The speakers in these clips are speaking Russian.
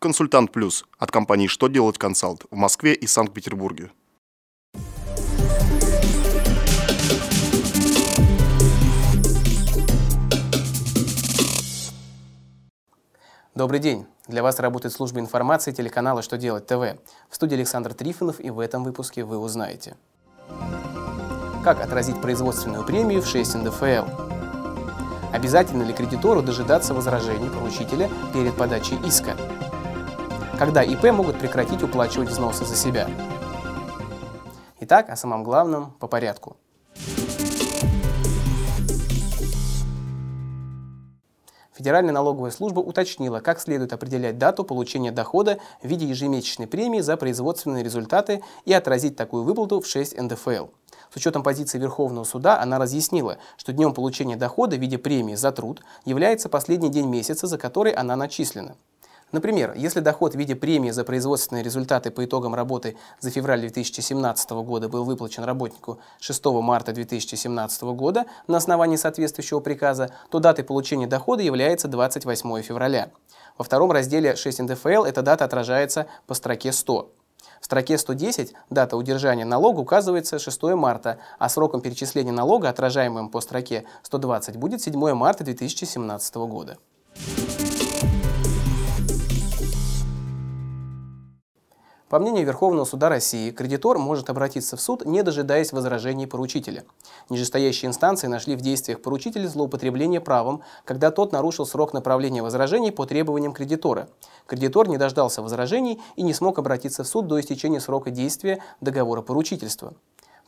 Консультант Плюс от компании «Что делать консалт» в Москве и Санкт-Петербурге. Добрый день! Для вас работает служба информации телеканала «Что делать ТВ». В студии Александр Трифонов и в этом выпуске вы узнаете. Как отразить производственную премию в 6 НДФЛ? Обязательно ли кредитору дожидаться возражений поручителя перед подачей иска? Когда ИП могут прекратить уплачивать взносы за себя? Итак, о самом главном по порядку. Федеральная налоговая служба уточнила, как следует определять дату получения дохода в виде ежемесячной премии за производственные результаты и отразить такую выплату в 6 НДФЛ. С учетом позиции Верховного суда она разъяснила, что днем получения дохода в виде премии за труд является последний день месяца, за который она начислена. Например, если доход в виде премии за производственные результаты по итогам работы за февраль 2017 года был выплачен работнику 6 марта 2017 года на основании соответствующего приказа, то датой получения дохода является 28 февраля. Во втором разделе 6 НДФЛ эта дата отражается по строке 100. В строке 110 дата удержания налога указывается 6 марта, а сроком перечисления налога, отражаемым по строке 120, будет 7 марта 2017 года. По мнению Верховного суда России, кредитор может обратиться в суд, не дожидаясь возражений поручителя. Нижестоящие инстанции нашли в действиях поручителя злоупотребление правом, когда тот нарушил срок направления возражений по требованиям кредитора. Кредитор не дождался возражений и не смог обратиться в суд до истечения срока действия договора поручительства.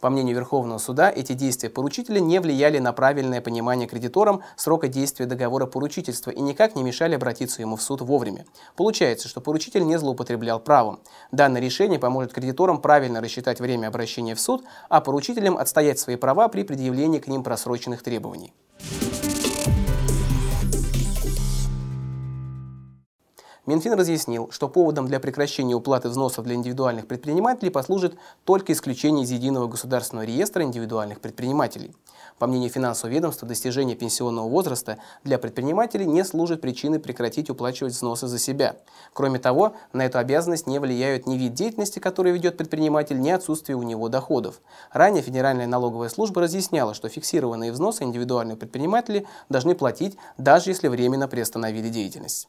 По мнению Верховного суда, эти действия поручителя не влияли на правильное понимание кредитором срока действия договора поручительства и никак не мешали обратиться ему в суд вовремя. Получается, что поручитель не злоупотреблял правом. Данное решение поможет кредиторам правильно рассчитать время обращения в суд, а поручителям отстоять свои права при предъявлении к ним просроченных требований. Минфин разъяснил, что поводом для прекращения уплаты взносов для индивидуальных предпринимателей послужит только исключение из единого государственного реестра индивидуальных предпринимателей. По мнению финансового ведомства, достижение пенсионного возраста для предпринимателей не служит причиной прекратить уплачивать взносы за себя. Кроме того, на эту обязанность не влияют ни вид деятельности, который ведет предприниматель, ни отсутствие у него доходов. Ранее Федеральная налоговая служба разъясняла, что фиксированные взносы индивидуальные предприниматели должны платить, даже если временно приостановили деятельность.